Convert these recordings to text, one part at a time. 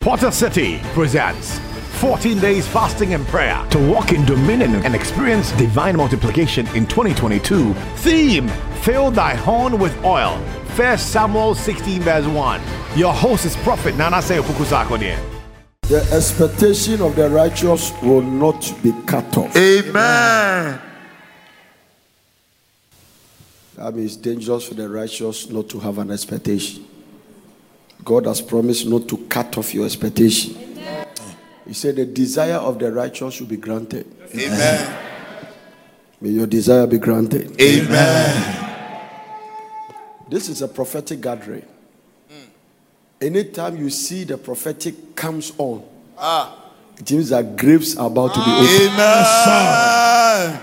Potter City presents 14 days fasting and prayer to walk in dominion and experience divine multiplication in 2022. Theme Fill thy horn with oil. 1 Samuel 16, verse 1. Your host is Prophet Nana Seyopukusakode. The expectation of the righteous will not be cut off. Amen. That means dangerous for the righteous not to have an expectation. God has promised not to cut off your expectation. He said, The desire of the righteous should be granted. Amen. May your desire be granted. Amen. This is a prophetic gathering. Anytime you see the prophetic comes on, ah. it means that graves are about to be opened. Amen.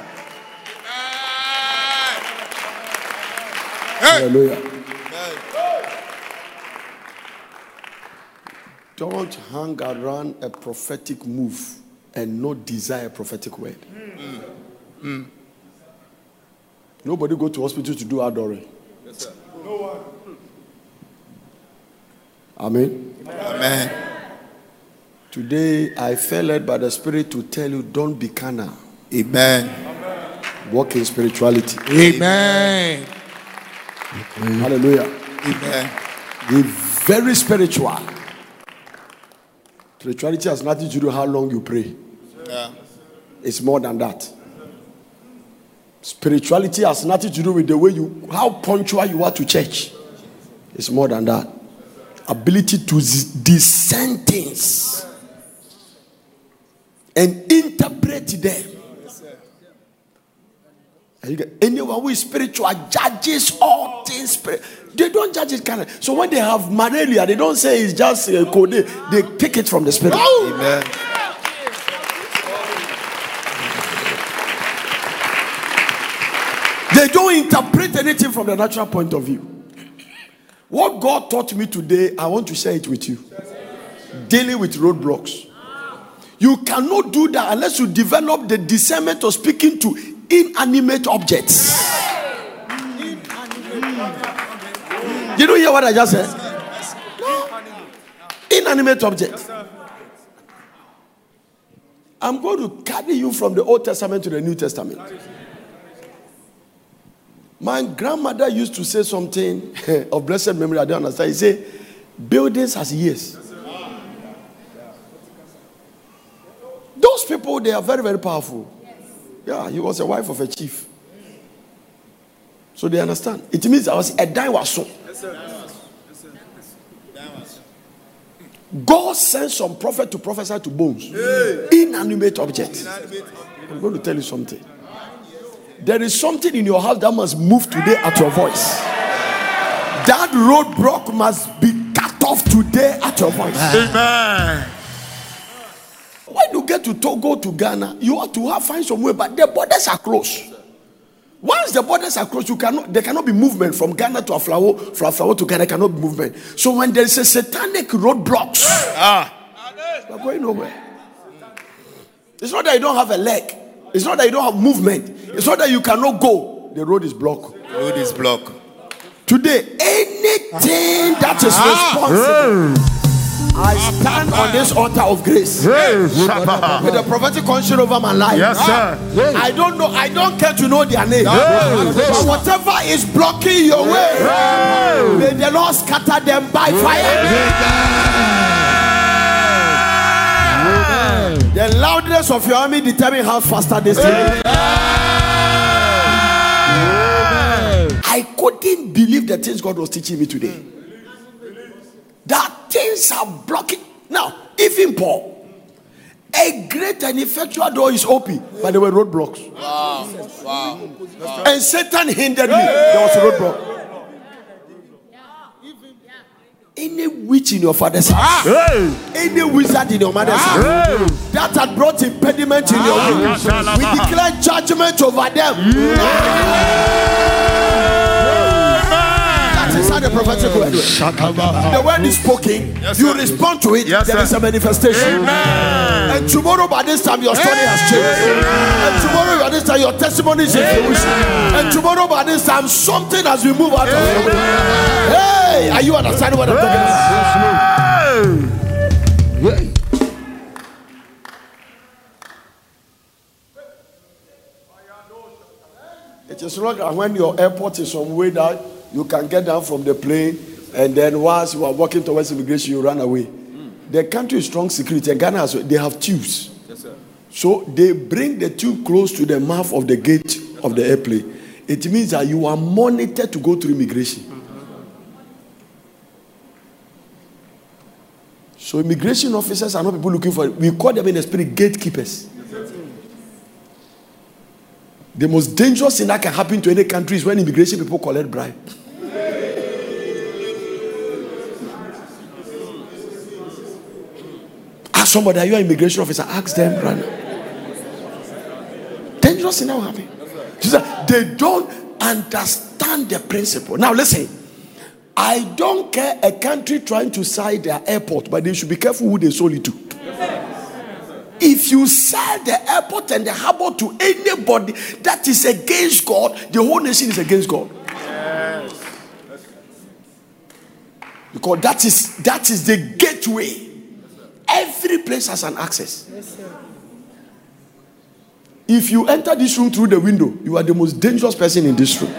Hallelujah. Don't hang around a prophetic move and not desire a prophetic word. Nobody go to hospital to do adoring. no one Amen. Amen. Today I felt led by the Spirit to tell you don't be carnal. Amen. Walk in spirituality. Amen. Hallelujah. Amen. Be very spiritual. Spirituality has nothing to do how long you pray. Yeah. It's more than that. Spirituality has nothing to do with the way you, how punctual you are to church. It's more than that. Ability to discern things and interpret them. Are you get- Anyone who is spiritual judges all things. spirit- They don't judge it kind of. So when they have malaria, they don't say it's just a code. They, they take it from the spirit. Oh! Amen. They don't interpret anything from the natural point of view. What God taught me today, I want to share it with you. Dealing with roadblocks. You cannot do that unless you develop the discernment of speaking to inanimate objects. Did you hear what I just said? No. Inanimate objects. I'm going to carry you from the Old Testament to the New Testament. My grandmother used to say something of blessed memory. I don't understand. He said, "Buildings has years." Those people, they are very, very powerful. Yeah, he was a wife of a chief, so they understand. It means I was a die was so. God sent some prophet to prophesy to bones, inanimate objects. I'm going to tell you something. There is something in your house that must move today at your voice. That roadblock must be cut off today at your voice. Amen. When you get to Togo to Ghana, you ought to have find some way, but the borders are closed. Once the borders are closed, you cannot there cannot be movement from Ghana to Aflao, from Aflao to Ghana cannot be movement. So when there is a satanic roadblocks, Ah. you're going nowhere. It's not that you don't have a leg. It's not that you don't have movement. It's not that you cannot go. The road is blocked. Road is blocked. Today, anything that is responsible, I stand on this altar of grace with the prophetic conscience over my life. Yes, sir. I don't know, I don't care to know their name. But whatever is blocking your way, may the Lord scatter them by fire. The loudness of your army determine how faster they stay. I couldn't believe the things God was teaching me today. That things are blocking. Now, even Paul, a great and effectual door is open, but there were roadblocks. Wow! Wow! And Satan hindered me. There was a roadblock. Any witch in your father's house, ah! any wizard in your mother's ah! house that had brought impediment in your ah! way, we declare judgment over them. That is how the prophetic word. The word is spoken, Yes, you respond to it, Yes, there sir. is a manifestation. Amen. And tomorrow by this time your story has changed. And tomorrow by this time your testimony is in fruition. And tomorrow by this time something has been moved out of your way. Hey, are you understanding what I'm talking about? Hey. It is not that when your airport is some way that you can get down from the plane and then once you are walking towards immigration, you run away. Hmm. The country is strong security. And Ghana, has, they have tubes. So they bring the tube close to the mouth of the gate of the airplane. It means that you are monitored to go through immigration. So immigration officers are not people looking for. it. We call them in the spirit gatekeepers. The most dangerous thing that can happen to any country is when immigration people collect bribe. Ask somebody, are you an immigration officer? Ask them, brother. Dangerous thing that will happen. Said, They don't understand the principle. Now listen. I don't care a country trying to side their airport, but they should be careful who they sold it to. If you sell the airport and the harbor to anybody that is against God, the whole nation is against God. Yes. Because that is that is the gateway. Every place has an access. If you enter this room through the window, you are the most dangerous person in this room.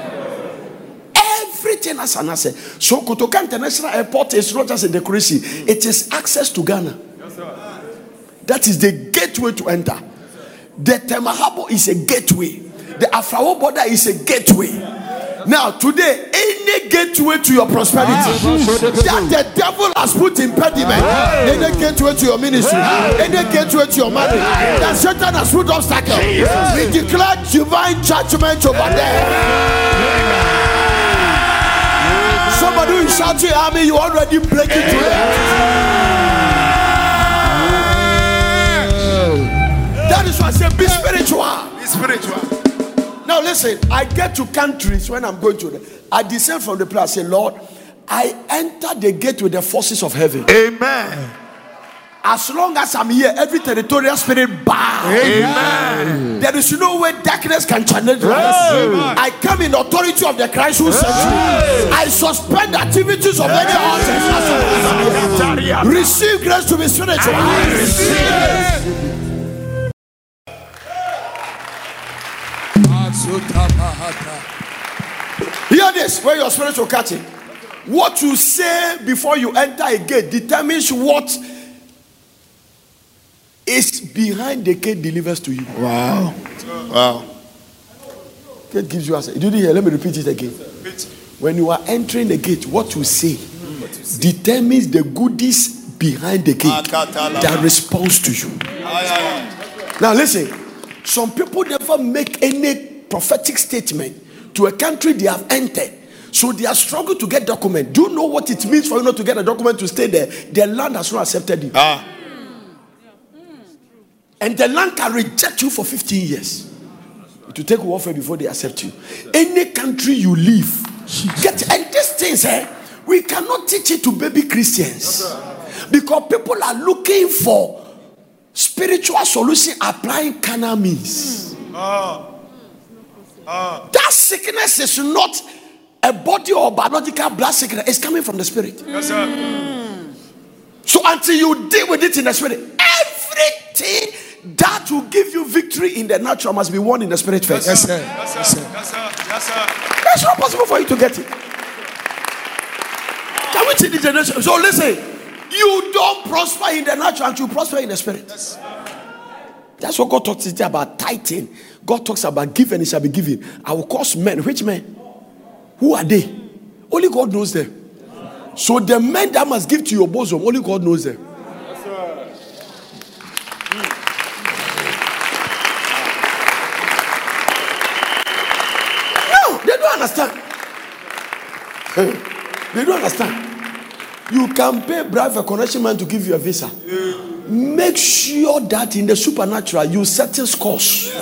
Everything has an access. So Kotoka International Airport is not just a decoration, it is access to Ghana. That is the gateway to enter. The Tema Harbour is a gateway. The Aflao border is a gateway. Now, today, any gateway to your prosperity that the devil has put impediment, any gateway to your ministry, any gateway to your marriage, that Satan has put obstacle, we declare divine judgment over there. Somebody who is shouting at me, you already break it That is why I say be spiritual. Be spiritual. Now listen, I get to countries when I'm going to them. I descend from the place. I say, Lord, I enter the gate with the forces of heaven. Amen. As long as I'm here, every territorial spirit bow. Amen. There is no way darkness can challenge me. I come in authority of the Christ who sent me. I suspend the activities of any altars. as long as I'm here. Receive grace to be spiritual. Hear this where your spirit will catch it. What you say before you enter a gate determines what is behind the gate delivers to you. Wow. Wow. Gate gives you answer. You didn't hear? Let me repeat it again. When you are entering the gate, what you say determines the goodies behind the gate that responds to you. Now listen, some people never make any prophetic statement to a country they have entered. So they are struggling to get document. Do you know what it means for you not to get a document to stay there? The land has not accepted you. Ah. And the land can reject you for 15 years. It will take warfare before they accept you. Any country you live, get and these things, eh, we cannot teach it to baby Christians. Because people are looking for spiritual solution applying carnal means. Ah. That sickness is not a body or biological blood sickness, it's coming from the spirit. Yes, sir. So until you deal with it in the spirit, everything that will give you victory in the natural must be won in the spirit first. Yes, sir. Yes, sir. Yes, sir. Yes, sir. That's not possible for you to get it. Can we see the generation? So listen, you don't prosper in the natural until you prosper in the spirit. That's what God talks today about tithing. God talks about give and it shall be given. I will cause men. Which men? Who are they? Only God knows them. So the men that must give to your bosom, only God knows them. No, they don't understand. they don't understand. You can pay bribe a connection man to give you a visa. Make sure that in the supernatural you settle scores.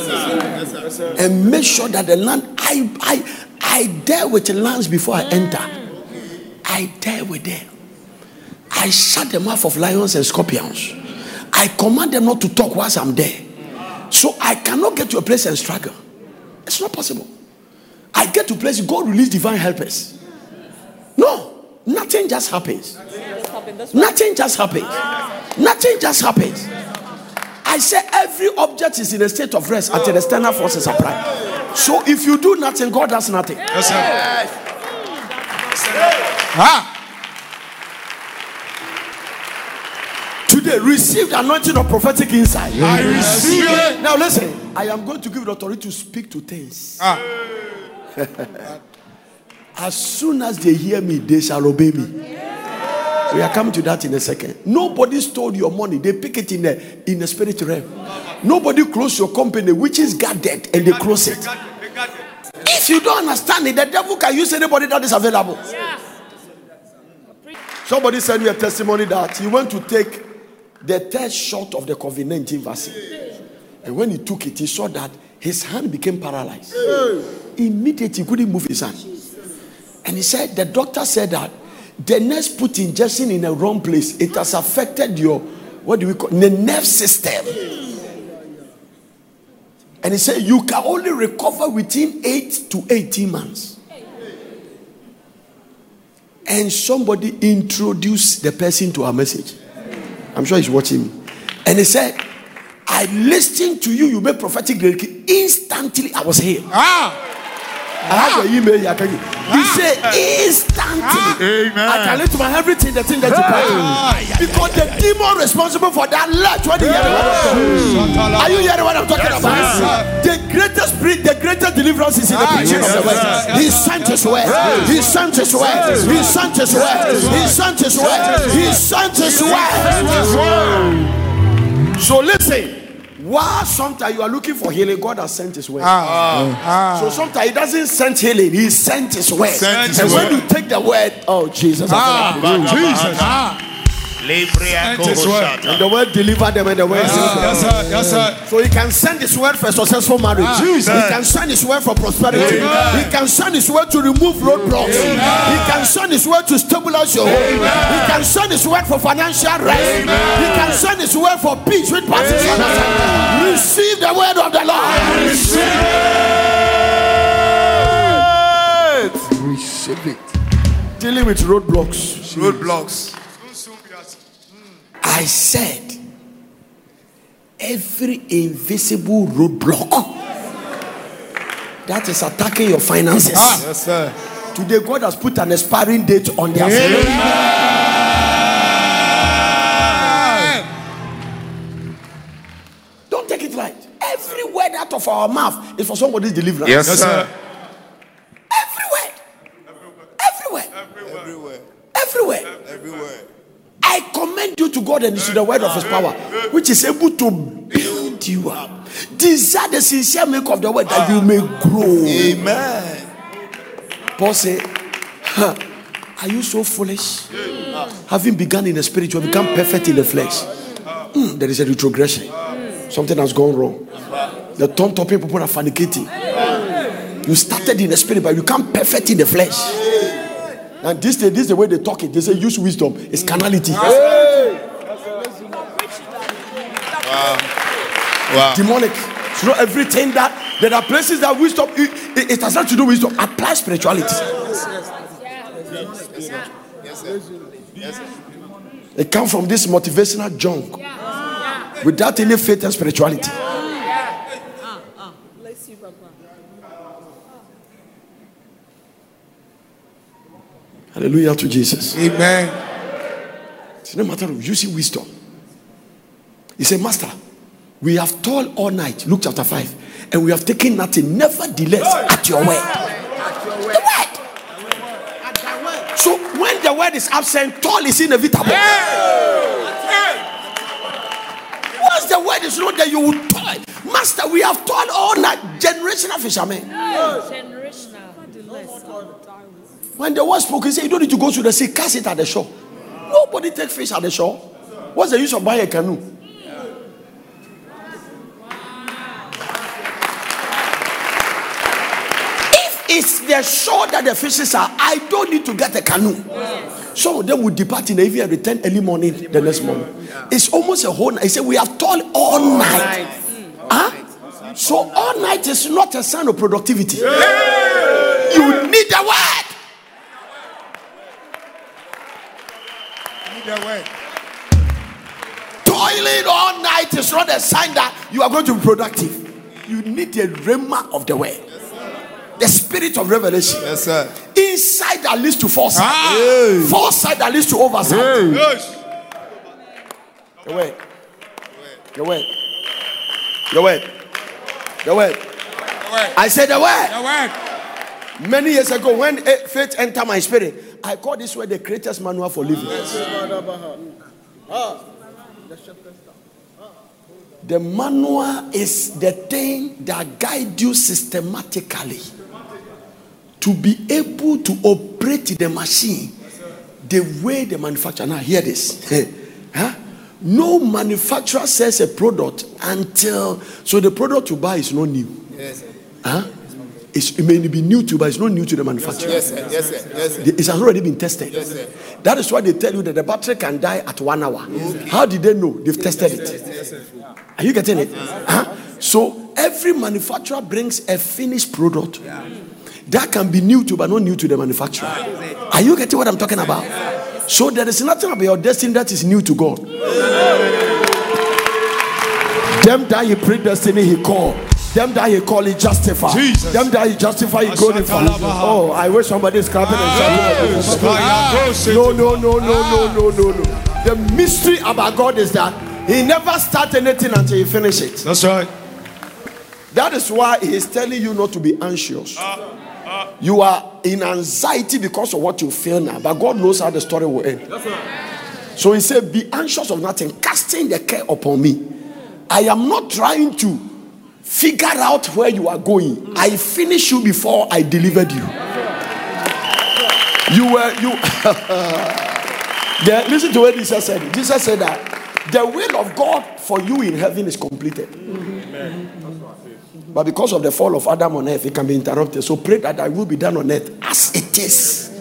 And make sure that the land I I I deal with the lands before I enter. I deal with them. I shut the mouth of lions and scorpions. I command them not to talk whilst I'm there. So I cannot get to a place and struggle. It's not possible. I get to a place, God release divine helpers. No. Nothing just happens. Nothing just happens. Nothing just happens. I say every object is in a state of rest until the external forces apply. So if you do nothing, God does nothing. Yes, sir. Ah. Today, receive the anointing of prophetic insight. I receive it. Now listen, I am going to give you the authority to speak to things. Ah. As soon as they hear me, they shall obey me. We are coming to that in a second. Nobody stole your money. They pick it in the in the spirit realm. Nobody close your company, which is guarded, and they close it. If you don't understand it, the devil can use anybody that is available. Somebody sent me a testimony that he went to take the third shot of the COVID 19 vaccine. And when he took it, he saw that his hand became paralyzed. Immediately, he couldn't move his hand. And he said, the doctor said that the nurse put injection in the wrong place. It has affected your, what do we call the nerve system. And he said, you can only recover within 8 to 18 months. And somebody introduced the person to our message. I'm sure he's watching me. And he said, I listened to you, you made prophetic. Instantly, I was here. Ah. I have your email you? He said instantly. Amen. I can lift my everything, the thing that you pray. Because the demon responsible for that left when he hear the word of Are you hearing what I'm talking Yes, about? sir. The greatest spirit, the greatest deliverance is in the Ah, preaching yes, of the word. He sent his word. He sent his word. He sent his word. He sent his word. He sent his word. So listen. While sometimes you are looking for healing, God has sent his word. Ah. Ah. So sometimes he doesn't send healing, he sent his word. Sent his and when word. you take the word, oh Jesus, I Ah. feel like. Jesus. And the word deliver them and the word heals them. Yes, sir. Yes, sir. So he can send his word for successful marriage. Jesus. He can send his word for prosperity. Amen. He can send his word to remove roadblocks. He can send his word to stabilize your home. He can send his word for financial rest. He can send his word for peace with passes understanding. Receive the word of the Lord. Receive it. Dealing with roadblocks. Roadblocks. I said, every invisible roadblock that is attacking your finances. Ah, yes, sir. Today, God has put an expiring date on their Don't take it right. Every word out of our mouth is for somebody's deliverance. Yes, sir. Every word. Everywhere. Everywhere. Everywhere. Everywhere. I commend you to God and to the word of his power, which is able to build you up. Desire the sincere make of the word that you may grow. Amen. Paul said, "Huh, Are you so foolish? Having begun in the spirit, you have become perfect in the flesh. Hmm, there is a retrogression. Something has gone wrong. The tongue topping people are fornicating. You started in the spirit, but you become perfect in the flesh. And this, this is the way they talk it. They say use wisdom. It's carnality. Wow. Demonic. So not everything that there are places that wisdom it, it, it has nothing to do with wisdom. Apply spirituality. It comes from this motivational junk without any faith and spirituality. Hallelujah to Jesus. Amen. It's no matter of using wisdom. He said, Master, we have toiled all night. Luke chapter 5. And we have taken nothing. Nevertheless, at your word. The word. At your word. So when the word is absent, toil is inevitable. Once the word is not there, you will toil. Master, we have toiled all night. Generational fishermen. When the word spoke, he said, You don't need to go to the sea, cast it at the shore. Nobody take fish at the shore. What's the use of buying a canoe? If it's the shore that the fishes are, I don't need to get a canoe. Some of them will depart in the evening and return early morning the next morning. It's almost a whole night. He said, We have toiled all night. Hmm. Huh? So all night is not a sign of productivity. You need the word. The word. Toiling all night is not a sign that you are going to be productive. You need the rhema of the word. The spirit of revelation. Yes, sir. Inside that leads to foresight. Ah. Foresight that leads to oversight. Yes. The word. The word. The word. The word. I said the word. The word. Many years ago, when faith entered my spirit, I call this word the greatest manual for living. Ah. The manual is the thing that guides you systematically to be able to operate the machine the way the manufacturer. Now, hear this. huh? No manufacturer sells a product until so the product you buy is not new. Yes. Huh? It's, it may be new to, you, but it's not new to the manufacturer. Yes, sir. Yes, sir. Yes, sir. It has already been tested. Yes, sir. That is why they tell you that the battery can die at one hour. How did they know? They've tested it. Are you getting it? Huh? So every manufacturer brings a finished product yeah. that can be new to, but not new to the manufacturer. Are you getting what I'm talking about? So there is nothing about your destiny that is new to God. Them that he predestined, he called. Them that he call, he justify. Jesus. Them that he justified, he glorified. Oh, I wish somebody is clapping and shouting. No, no, no, no, no, no, no, no. The mystery about God is that He never starts anything until He finishes it. That's right. That is why He is telling you not to be anxious. Ah, ah. You are in anxiety because of what you feel now, but God knows how the story will end. Right. So He said, Be anxious of nothing, casting the care upon me. I am not trying to figure out where you are going. I finished you before I delivered you. You were you. Yeah, listen to what Jesus said. Jesus said that the will of God for you in heaven is completed. But because of the fall of Adam on earth, it can be interrupted. So pray that I will be done on earth as it is.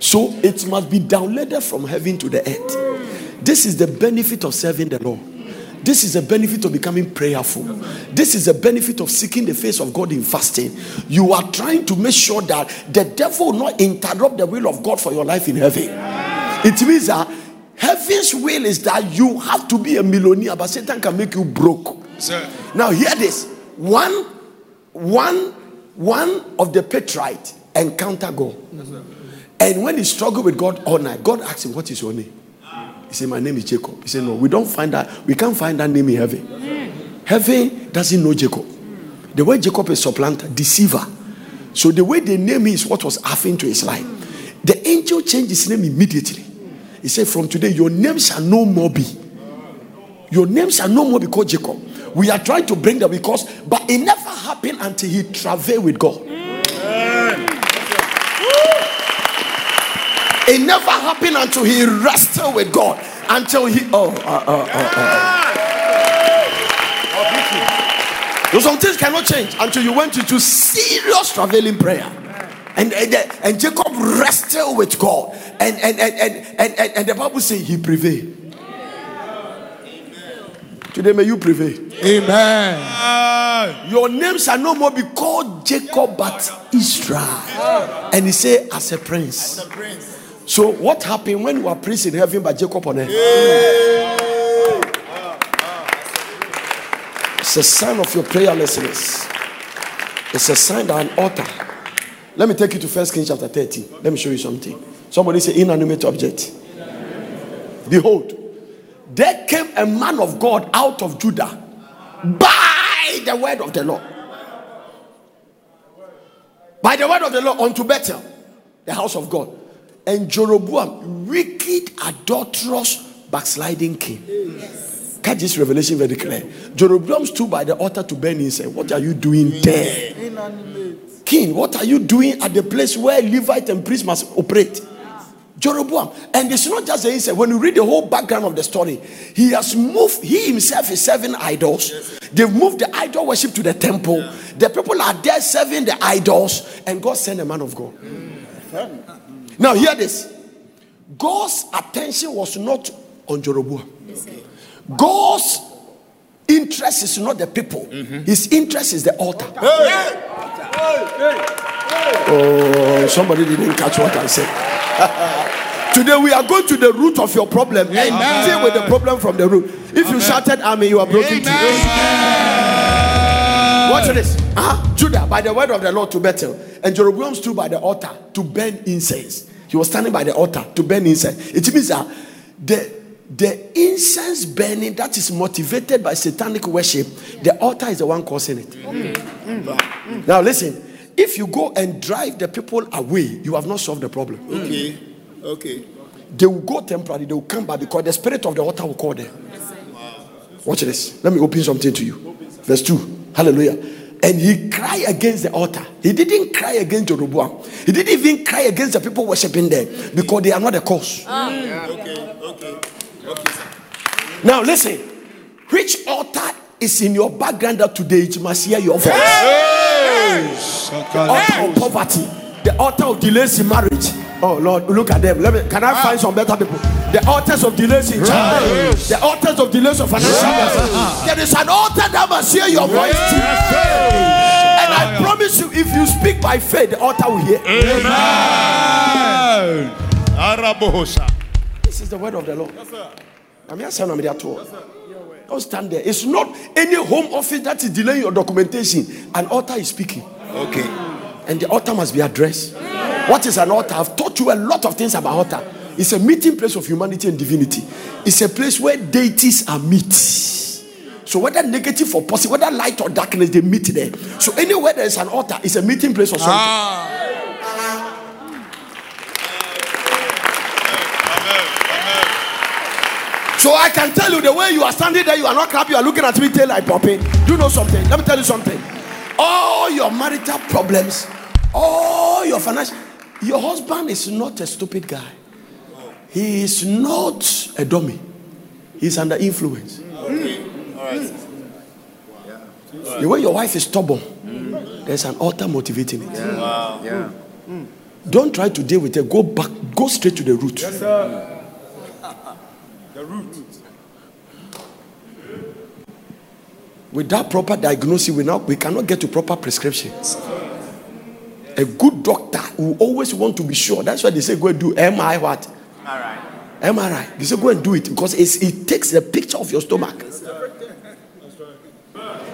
So it must be downloaded from heaven to the earth. This is the benefit of serving the Lord. This is a benefit of becoming prayerful. This is a benefit of seeking the face of God in fasting. You are trying to make sure that the devil will not interrupt the will of God for your life in heaven. It means that heaven's will is that you have to be a millionaire, but Satan can make you broke. Sir. Now hear this. One, one, one of the patriarchs encounter God. And when he struggled with God all night, God asked him, What is your name? He said, My name is Jacob. He said, No, we don't find that, we can't find that name in heaven. Hmm. Heaven doesn't know Jacob. The word Jacob is supplanter, deceiver. So the way they name him is what was happening to his life. The angel changed his name immediately. He said, From today, your name shall no more be. Your name shall no more be called Jacob. We are trying to bring that because, but it never happened until he traveled with God. Hmm. It never happened until he wrestled with God. Until he, oh, uh, uh, uh. So some things cannot change until you went into serious traveling prayer. And, and, and Jacob wrestled with God. And, and, and, and, and, and, the Bible says he prevailed. Today, may you prevail. Amen. Your name shall no more be called Jacob, but Israel. And he said, as a prince. So, what happened when you were prince in heaven by Jacob on earth? It's a sign of your prayerlessness. It's a sign that an altar. Let me take you to First Kings chapter 30. Let me show you something. Somebody say inanimate object. Behold, there came a man of God out of Judah by the word of the Lord. By the word of the Lord unto Bethel, the house of God. And Jeroboam, wicked, adulterous, backsliding king. Catch this revelation very clear. Jeroboam stood by the altar to burn. Said, What are you doing there? King, what are you doing at the place where Levite and priest must operate? Jeroboam. And it's not just the inside. When you read the whole background of the story, he has moved, he himself is serving idols. They've moved the idol worship to the temple. The people are there serving the idols, and God sent a man of God. Mm. Now, hear this. God's attention was not on Jeroboam. God's interest is not the people, his interest is the altar. Oh, somebody didn't catch what I said. Today we are going to the root of your problem. And deal with the problem from the root. If you shouted army, you are broken to Watch this. Uh-huh. Judah, by the word of the Lord to Bethel, and Jeroboam stood by the altar to burn incense. He was standing by the altar to burn incense. It means that the the incense burning that is motivated by satanic worship, the altar is the one causing it. Mm. Mm. Now listen, if you go and drive the people away, you have not solved the problem. Mm. Okay. Okay. They will go temporarily, they will come back because the spirit of the altar will call them. Watch this. Let me open something to you. Verse 2. Hallelujah. And he cried against the altar. He didn't cry against Jeroboam. He didn't even cry against the people worshiping there because they are not the cause. Ah. Okay. Okay. Okay. Now listen. Which altar is in your background that today it must hear your voice? altar of poverty, the altar of delays in marriage. Oh Lord, look at them. Let me. Can I ah. find some better people? The altars of delays in child, the altars of delays of financial. blessing. There is an altar that must hear your voice too. And I promise you, if you speak by faith, the altar will hear. Arabosa. This is the word of the Lord. I'm here saying I'm there too. Don't stand there. It's not any home office that is delaying your documentation. An altar is speaking. Okay. and the altar must be addressed. What is an altar? I've taught you a lot of things about altar. It's a meeting place of humanity and divinity. It's a place where deities are meet. So whether negative or positive, whether light or darkness, they meet there. So anywhere there is an altar, it's a meeting place of something. So I can tell you the way you are standing there, you are not clapping, you are looking at me, tail like popping. Do you know something? Let me tell you something. All your marital problems, all your financial, your husband is not a stupid guy. He is not a dummy. He's under influence. The way your wife is stubborn, there's an altar motivating it. Wow. Yeah. Don't try to deal with it. Go back, go straight to the root. Yes, sir. the root. Without proper diagnosis, we now we cannot get to proper prescriptions. A good doctor will always want to be sure. That's why they say go and do MRI what? MRI. They say go and do it because it's, it takes a picture of your stomach.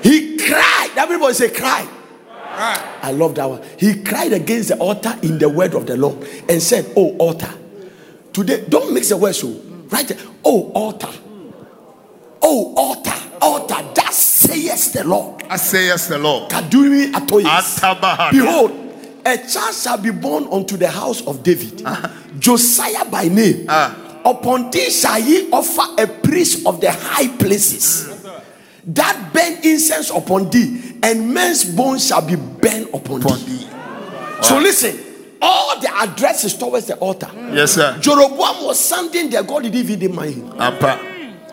He cried. Everybody say cry. I love that one. He cried against the altar in the word of the Lord and said, Oh, altar. Today, don't mix the words. Oh. So, right there. Oh, altar. Oh, altar. Altar. That says the Lord. I say yes, the Lord. Kaduri Atoyes. Atabahada. Behold, a child shall be born unto the house of David, ah. Josiah by name. Ah. Upon this shall he offer a priest of the high places. That burn incense upon thee, and men's bones shall be burned upon Upon thee. thee. So listen, all the address is towards the altar. Yes, sir. Jeroboam was standing there, God didn't even mind him.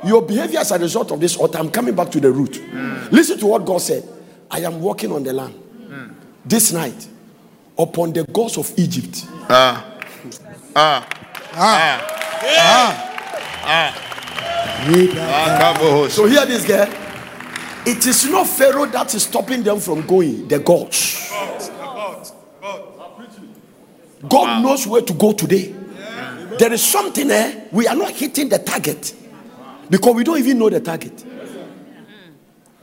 Your behavior as a result of this altar, I'm coming back to the root. Hmm. Listen to what God said. I am walking on the land hmm. this night upon the gods of Egypt. Ah. Ah. Ah. Ah. Akabohos. So hear this girl. It is not Pharaoh that is stopping them from going, the gods. God knows where to go today. There is something there. We are not hitting the target because we don't even know the target.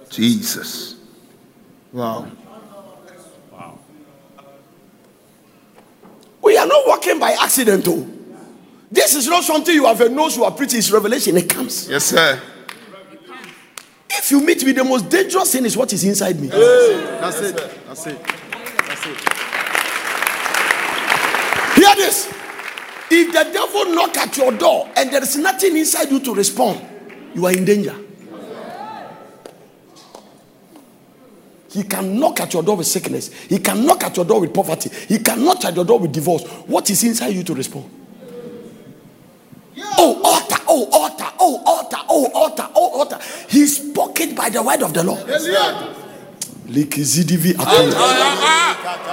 Jesus. Wow. We are not walking by accident. Oh. This is not something you have a nose you are preaching, it's revelation. It comes. Yes, sir. If you meet me, the most dangerous thing is what is inside me. That's it. That's it. That's it. Hear this. If the devil knock at your door and there is nothing inside you to respond, you are in danger. He can knock at your door with sickness. He can knock at your door with poverty. He can knock at your door with divorce. What is inside you to respond? Oh, altar, oh, altar, oh, altar, oh, altar, oh, altar. He spoke it by the word of the Lord.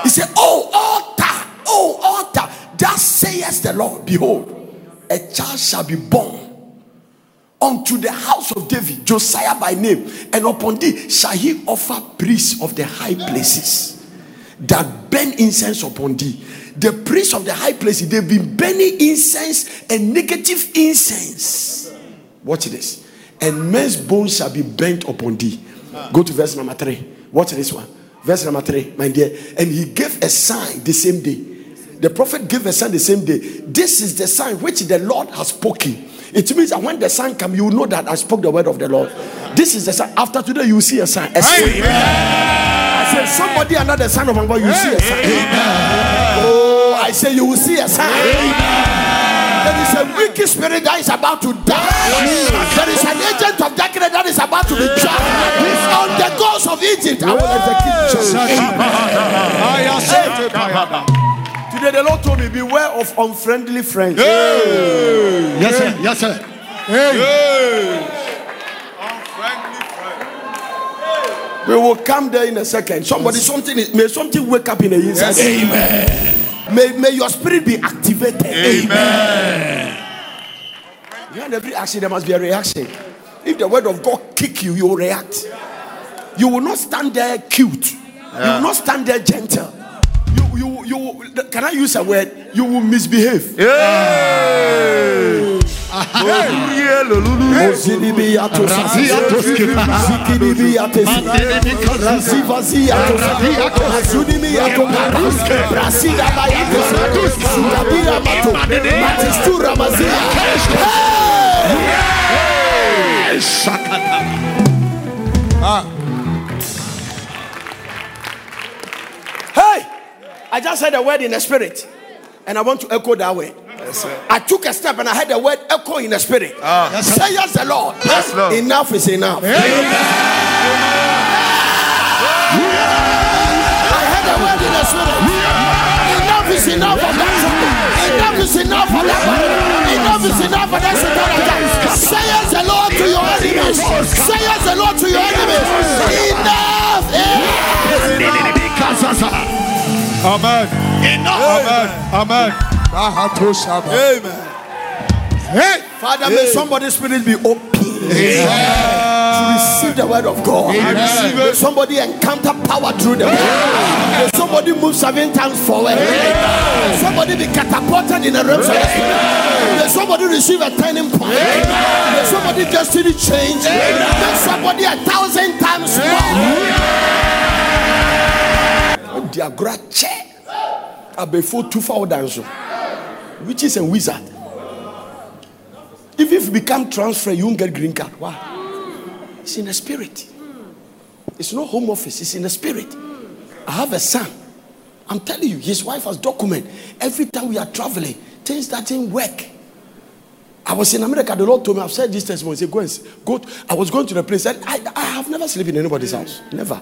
He said, Oh, altar, oh, altar, thus says the Lord, behold, a child shall be born unto the house of David, Josiah by name, and upon thee shall he offer priests of the high places that burn incense upon thee. the priests of the high places, they've been burning incense and negative incense. Watch this. And men's bones shall be bent upon thee. Go to verse number three. Watch this one. Verse number three, my dear. And he gave a sign the same day. The prophet gave a sign the same day. This is the sign which the Lord has spoken. It means that when the sign comes, you will know that I spoke the word of the Lord. This is the sign. After today, you will see a sign. A sign. I said, somebody another sign of God, you will see a sign. Oh, I say you will see a sign. There is a wicked spirit that is about to die. There is an agent of darkness that is about to be judged. On the coast of Egypt, I will execute. Today the Lord told me, beware of unfriendly friends. Yes, sir. Yes, sir. We will come there in a second. Somebody, something, may something wake up in the inside. Amen. May, may your spirit be activated. Amen. Behind every action, there must be a reaction. If the word of God kick you, you will react. You will not stand there cute. You will not stand there gentle. You, you, you. Can I use a word? You will misbehave. Ozidibi atosa. Just heard a word in the spirit. And I want to echo that word. I took a step and I heard the word echo in the spirit. Say yes, the Lord. Yes, Lord. Enough is enough. I heard the word in the spirit. Enough is enough of that. Enough is enough of that. Enough is enough of that. Satan. Say yes, the Lord to your enemies. Say yes, the Lord to your enemies. Enough is Amen. Amen. Amen. Amen. Hey. Father, may somebody's spirit be open to receive the word of God. Amen. May somebody encounter power through the word. May somebody move seven times forward. May somebody be catapulted in the realms of the spirit. May somebody receive a turning point. May somebody destiny change. May somebody a thousand times more. Diagra chair. Abefo tufa odanso. is a wizard. If you become transfer, you won't get green card. Why? It's in the spirit. It's not home office, it's in the spirit. I have a son. I'm telling you, his wife has document. Every time we are traveling, things that didn't work. I was in America, the Lord told me, I've said this testimony. He said, go and go. I was going to the place. and I, I have never slept in anybody's house. Never.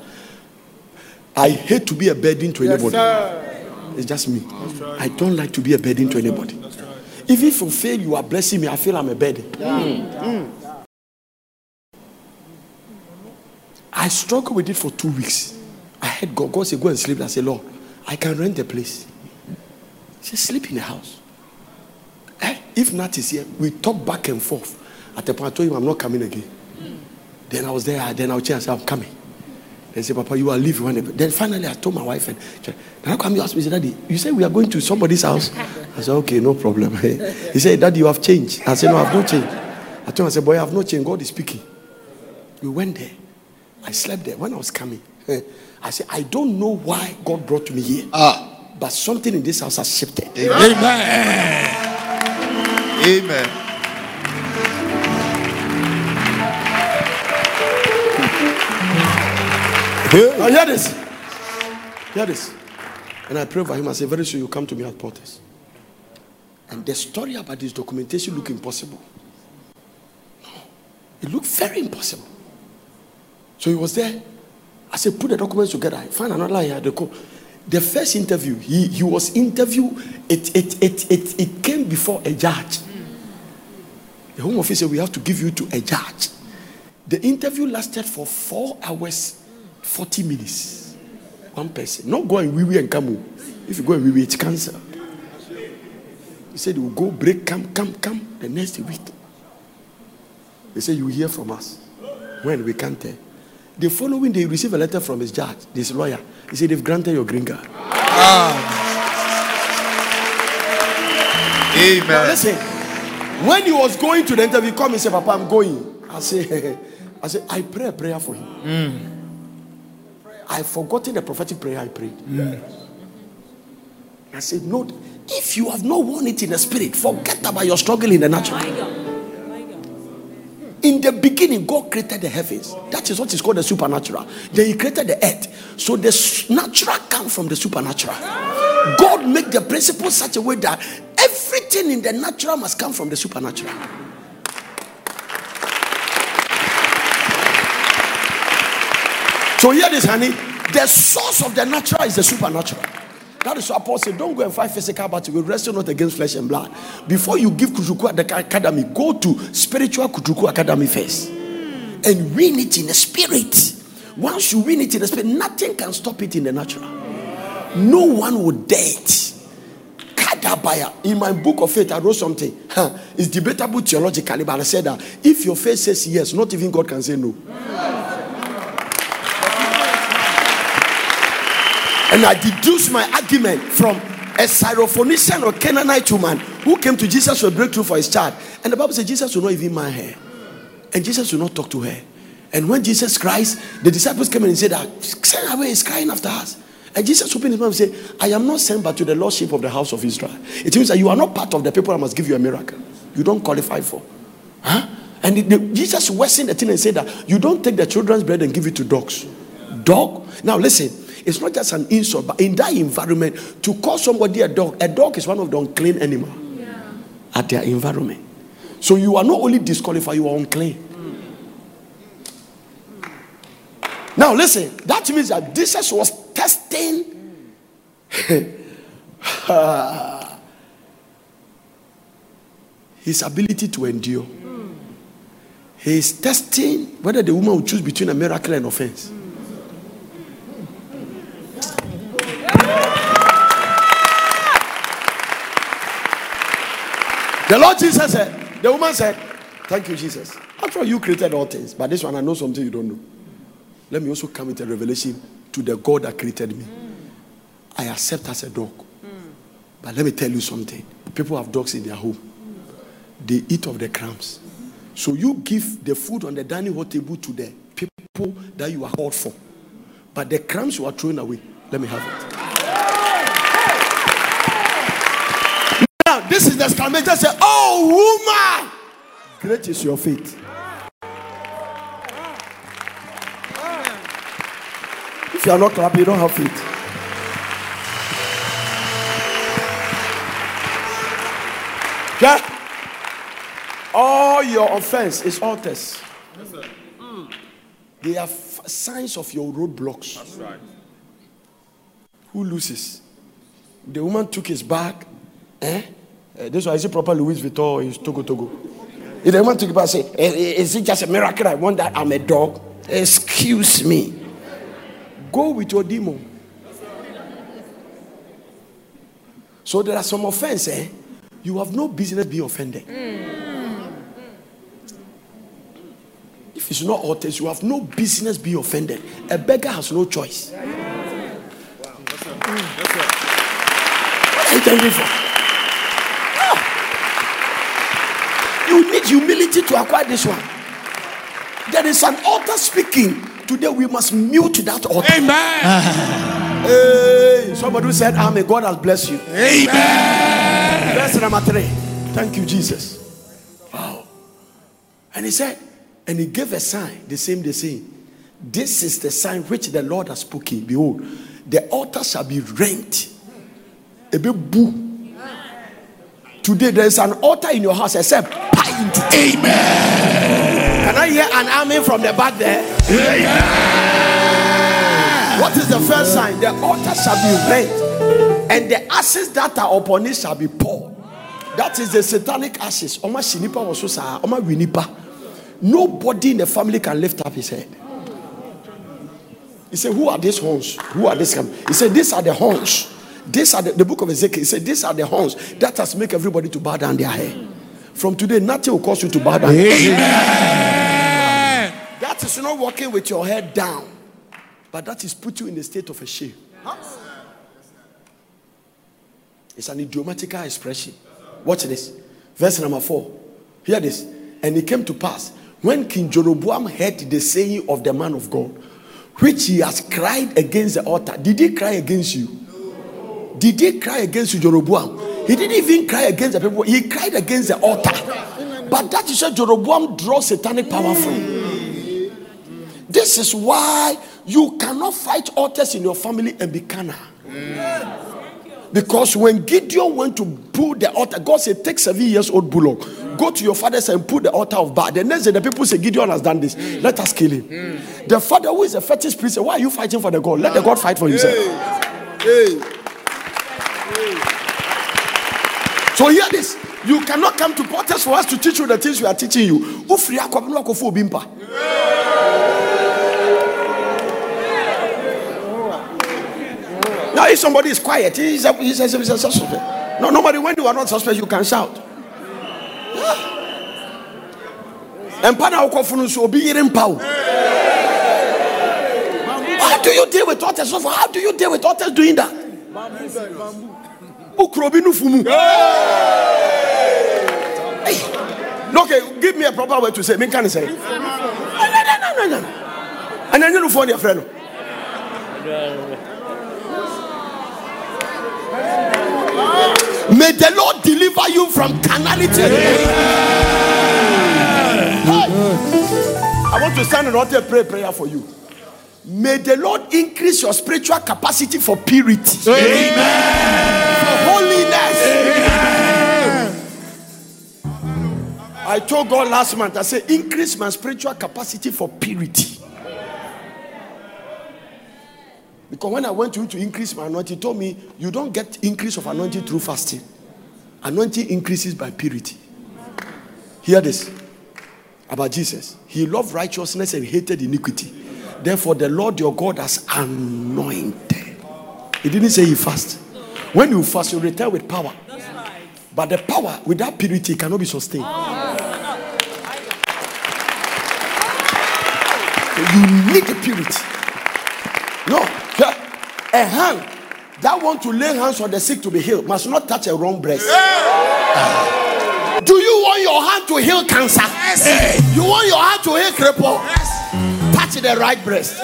I hate to be a burden to anybody. It's just me. I don't like to be a burden to anybody. Even if you fail, you are blessing me. I feel I'm a burden. I struggled with it for two weeks. I had God. God said, Go and sleep. I said, Lord, I can rent a place. He said, Sleep in the house. Eh, If Nat is here, we talk back and forth. At the point I told him, I'm not coming again. Then I was there. Then I would change. I said, I'm coming. They say, Papa, you are leaving. When then finally, I told my wife, and how come you asked me? Said, Daddy, you said we are going to somebody's house. I said, Okay, no problem. he said, Daddy, you have changed. I said, No, I have not changed. I told him, I said, Boy, I have not changed. God is speaking. We went there. I slept there. When I was coming, I said, I don't know why God brought me here. Ah. But something in this house has shifted. Amen. Amen. Now hear this. Hear this. And I pray for him. I say, very soon you come to me at Porters. And the story about this documentation look impossible. No, it looked very impossible. So he was there. I said, put the documents together. I find another here, The, the first interview, he, he was interviewed. It, it, it, it, it came before a judge. The Home Office said, we have to give you to a judge. The interview lasted for four hours, 40 minutes. One person. Not go and wee wee and come. If you go and wee wee, it's cancer. He said, you go break, come, come, come the next week. He said, you hear from us. When we can't tell. The following day, he received a letter from his judge, this lawyer. He said, they've granted your green card. Now Amen. listen, when he was going to the interview, he called me and said, Papa, I'm going. I say, I said, I pray a prayer for him. Hmm. I've forgotten the prophetic prayer I prayed. I said, No, if you have not won it in the spirit, forget about your struggle in the natural. In the beginning, God created the heavens. That is what is called the supernatural. Then He created the earth. So the natural comes from the supernatural. God made the principle such a way that everything in the natural must come from the supernatural. So hear this, honey. The source of the natural is the supernatural. That is why Paul said, Don't go and fight physical battle. We wrestle not against flesh and blood. Before you give Kutuku academy, go to spiritual Kutuku academy first and win it in the spirit. Once you win it in the spirit, nothing can stop it in the natural. No one will dare it. Kadabaya. In my book of faith, I wrote something. Huh, It's debatable theologically, but I said that if your faith says yes, not even God can say no. And I deduced my argument from a Syrophoenician or Canaanite woman who came to Jesus for a breakthrough for his child. And the Bible says Jesus will not even mind her. And Jesus will not talk to her. And when Jesus cries, the disciples came and said that send away is crying after us. And Jesus opened his mouth and said, I am not sent but to the lordship of the house of Israel. It means that you are not part of the people I must give you a miracle. You don't qualify for. Huh? And the- the- Jesus worsened the thing and said that you don't take the children's bread and give it to dogs. Dog? Now listen, it's not just an insult, but in that environment, to call somebody a dog, a dog is one of the unclean animal at their environment. So you are not only disqualified, you are unclean. Now listen, that means that Jesus was testing his ability to endure. Hmm. He is testing whether the woman will choose between a miracle and offense. The Lord Jesus said, the woman said, Thank you, Jesus. After you created all things, but this one I know something you don't know. Let me also come with a revelation to the God that created me. I accept as a dog. But let me tell you something. People have dogs in their home. They eat of the crumbs. So you give the food on the dining hall table to the people that you are called for. But the crumbs you are throwing away, let me have it. Now, this is the exclamation. Say, woman, great is your faith. If you are not clapping, you don't have faith. Yeah. All your offense is altars. They are f- signs of your roadblocks. That's right. Who loses? The woman took his bag. Eh? Eh, this one is it proper Louis Vuitton or is Togo Togo? If the woman took it back and say, "Eh, eh, Is it just a miracle? I want that I'm a dog. Excuse me. Go with your demon. So there are some offense, eh? You have no business being offended. If it's not altars, you have no business being offended. A beggar has no choice. What are you for? Ah. You need humility to acquire this one. There is an altar speaking. Today we must mute that altar. Amen. Hey, somebody who said, Amen. God has blessed you. Amen. Verse number three. Thank you, Jesus. Wow. And he said, and he gave a sign, the same the same. This is the sign which the Lord has spoken. Behold, the altar shall be rent. A bit boo. Today there is an altar in your house except pie into it. Amen. Can I hear an amen from the back there? What is the first sign? The altar shall be rent, and the ashes that are upon it shall be poured. That is the satanic ashes. Oma shinipa was so sa. Oma winipa. Nobody in the family can lift up his head. He said, Who are these horns? Who are these? He said, These are the horns. These are the, the book of Ezekiel. He said, These are the horns that has make everybody to bow down their head. From today, nothing will cause you to bow down. That is not walking with your head down, but that is put you in a state of a shame. It's an idiomatical expression. Watch this. Verse number four. Hear this. And it came to pass when King Jeroboam heard the saying of the man of God, which he has cried against the altar. Did he cry against you? Did he cry against you, Jeroboam? He didn't even cry against the people, he cried against the altar. But that is why Jeroboam draws satanic power from. This is why you cannot fight altars in your family and be carnal. Because when Gideon went to build the altar, God said, Take seven years old bullock, go to your father's and put the altar of Baal. The next day, the people say, Gideon has done this. Let us kill him. The father, who is a fetish priest, said, Why are you fighting for the God? Let the God fight for himself. So hear this. You cannot come to porters for us to teach you the things we are teaching you. Now, if somebody is quiet, he's a, he's a, suspect. No, nobody, when you are not suspect, you can shout. And okofunu so obi. How do you deal with others? How do you deal with others doing that? Ukrobi nufumu. Hey. No, Okay, give me a proper way to say. Me can say. No, no, no, no, no, no. And then you phone your friend. May the Lord deliver you from carnality. Hey. I want to stand and altar pray prayer for you. May the Lord increase your spiritual capacity for purity, for holiness. I told God last month, I said, increase my spiritual capacity for purity. Because when I went to him to increase my anointing, he told me, You don't get increase of anointing through fasting. Anointing increases by purity. Hear this about Jesus. He loved righteousness and hated iniquity. Therefore, the Lord your God has anointed. He didn't say he fast. When you fast, you return with power. But the power without purity cannot be sustained. You need the purity. No, yeah. a hand that want to lay hands on the sick to be healed must not touch a wrong breast. Do you want your hand to heal cancer? You want your hand to heal cripple? Touch the right breast.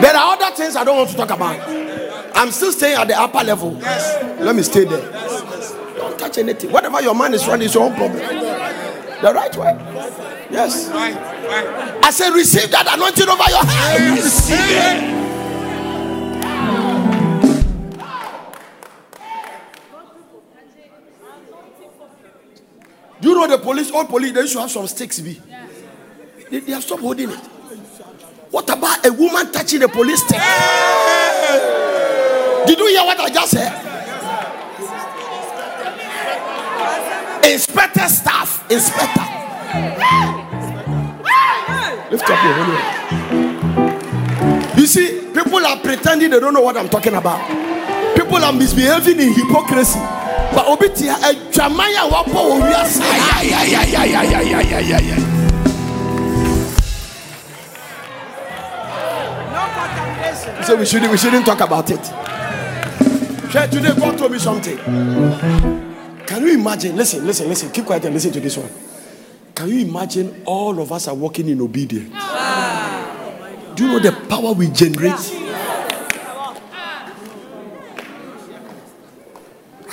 There are other things I don't want to talk about. I'm still staying at the upper level. Let me stay there. Don't touch anything. Whatever your mind is running is your own problem. The right way. Yes. I said, receive that anointing over your head. Receive it. Do you know the police, all police, they used to have some sticks, be. They, they have stopped holding it. What about a woman touching the police stick? Did you hear what I just said? Inspector staff, inspector. Lift up your hand. You see, people are pretending they don't know what I'm talking about. People are misbehaving in hypocrisy. But obitia a jamaya wapo wo wiase. So we shouldn't we shouldn't talk about it. Share today God told me something. Can you imagine? Listen, listen, listen. Keep quiet and listen to this one. Can you imagine all of us are walking in obedience? Do you know the power we generate?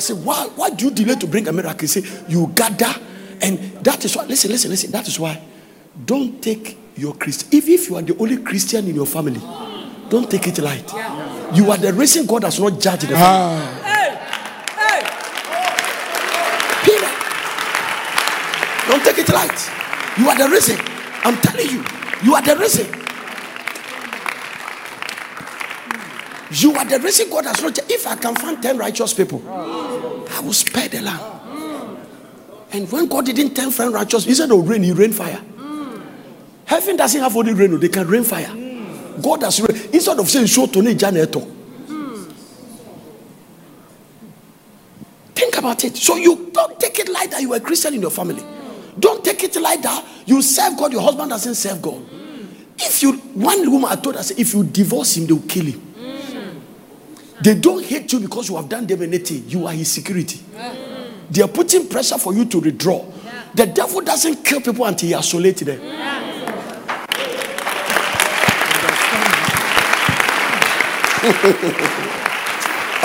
I said, why, why do you delay to bring a miracle? He said, you gather, and that is why. Listen, listen, listen. That is why. Don't take your Christian. If, if you are the only Christian in your family, don't take it light. You are the reason God has not judged the family. Ah. Period. Don't take it light. You are the reason. I'm telling you, you are the reason. You are the reason God has not. If I can find 10 righteous people, I will spare the land. And when God didn't tell friend righteous, He said, Oh, rain, He rain fire. Heaven doesn't have only rain, they can rain fire. God has rain. Instead of saying, Show to me, Janeto. Think about it. So you don't take it like that you are a Christian in your family. Don't take it like that you serve God, your husband doesn't serve God. if you one woman I told us if you divorce him, they will kill him. They don't hate you because you have done them anything. You are his security. They are putting pressure for you to withdraw. The devil doesn't kill people until he isolates them.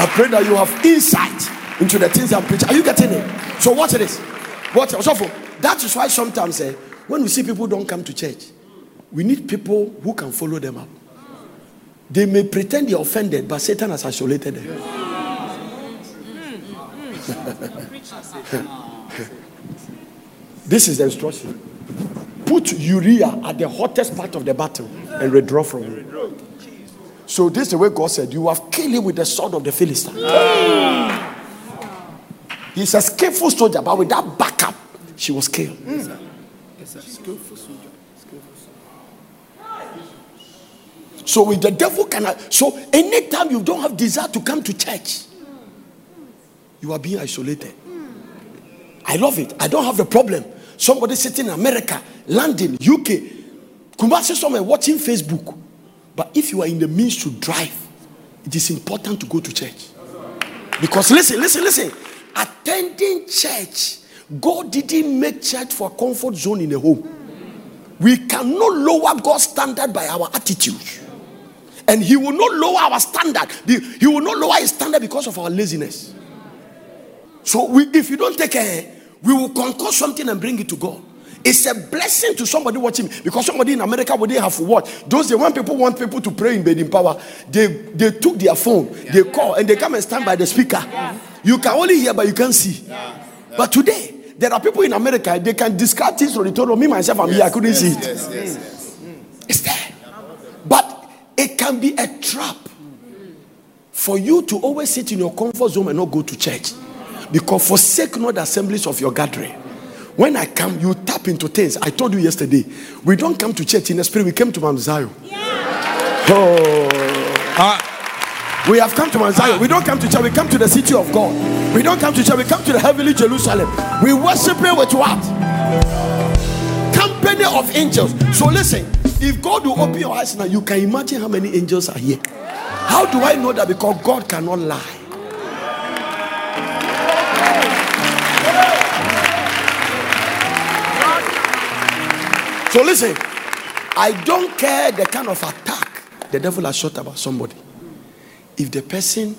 I pray that you have insight into the things I'm preaching. Are you getting it? So watch this. Watch it. So that is why sometimes eh, when we see people don't come to church, we need people who can follow them up. They may pretend they're offended, but Satan has isolated them. this is the instruction. Put Uriah at the hottest part of the battle and withdraw from him. So this is the way God said, You have killed him with the sword of the Philistine. He's a skillful soldier, but with that backup, she was killed. So with the devil cannot. So anytime you don't have desire to come to church, you are being isolated. I love it. I don't have a problem. Somebody sitting in America, London, UK, Kumasi somewhere watching Facebook. But if you are in the means to drive, it is important to go to church. Because listen, listen, listen. Attending church, God didn't make church for a comfort zone in a home. We cannot lower God's standard by our attitude. And He will not lower our standard. He will not lower His standard because of our laziness. So we, if you don't take care, we will conquer something and bring it to God. It's a blessing to somebody watching because somebody in America would they have what? Those they want people want people to pray in bed in power. They they took their phone, yeah. they call and they come and stand by the speaker. Yeah. You can only hear but you can't see. Yeah. But today there are people in America they can describe things from the total. Me myself I'm yes, here I couldn't yes, see it. Yes, yes, It's there, but it can be a trap for you to always sit in your comfort zone and not go to church because forsake not the assemblies of your gathering. When I come, you tap into things. I told you yesterday, we don't come to church in the spirit, we came to Mount Zion. Yeah. Oh. Uh, we have come to Mount Zion. We don't come to church, we come to the city of God. We don't come to church, we come to the heavenly Jerusalem. We worship Him with what? Company of angels. So listen, if God will open your eyes now, you can imagine how many angels are here. How do I know that? Because God cannot lie. So listen, I don't care the kind of attack the devil has shot about somebody. If the person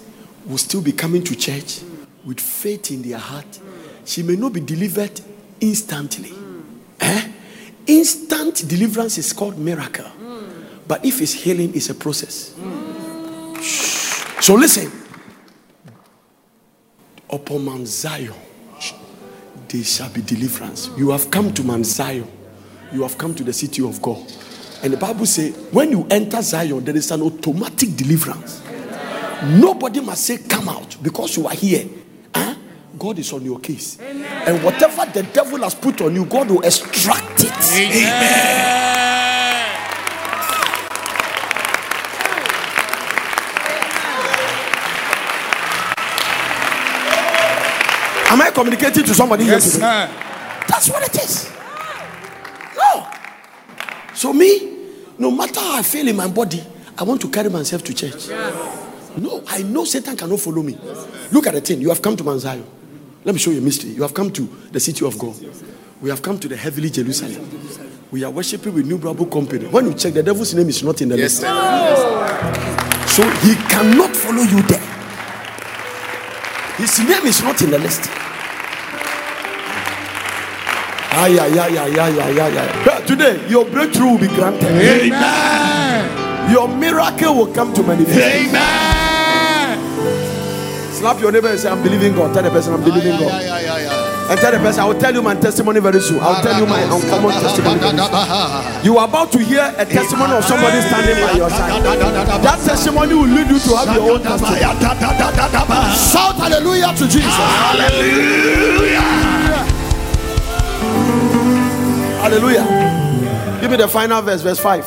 will still be coming to church with faith in their heart, she may not be delivered instantly. Eh? Instant deliverance is called miracle. But if it's healing, it's a process. So listen. Upon Mount Zion, there shall be deliverance. You have come to Mount Zion you have come to the city of God. And the Bible says, when you enter Zion, there is an automatic deliverance. Nobody must say, Come out because you are here. Huh? God is on your case. Amen. And whatever the devil has put on you, God will extract it. Amen. Am I communicating to somebody yes, here today? Sir. That's what it is. No. So me, no matter how I feel in my body, I want to carry myself to church. No, I know Satan cannot follow me. Look at the thing. You have come to Mount Zion. Let me show you a mystery. You have come to the city of God. We have come to the heavenly Jerusalem. We are worshiping with New Bible Company. When you check, the devil's name is not in the yes, list. So he cannot follow you there. His name is not in the list. Ah, yeah, yeah, yeah, yeah, yeah, yeah, yeah. Today, your breakthrough will be granted. Amen. Your miracle will come to manifest. Amen. Slap your neighbor and say, I'm believing God. Tell the person, I'm believing God. And tell the person, I will tell you my testimony very soon. I'll tell you my uncommon testimony. You are about to hear a testimony of somebody standing by your side. That testimony will lead you to have your own testimony. Shout hallelujah to Jesus. Hallelujah. Hallelujah. Give me the final verse, verse 5.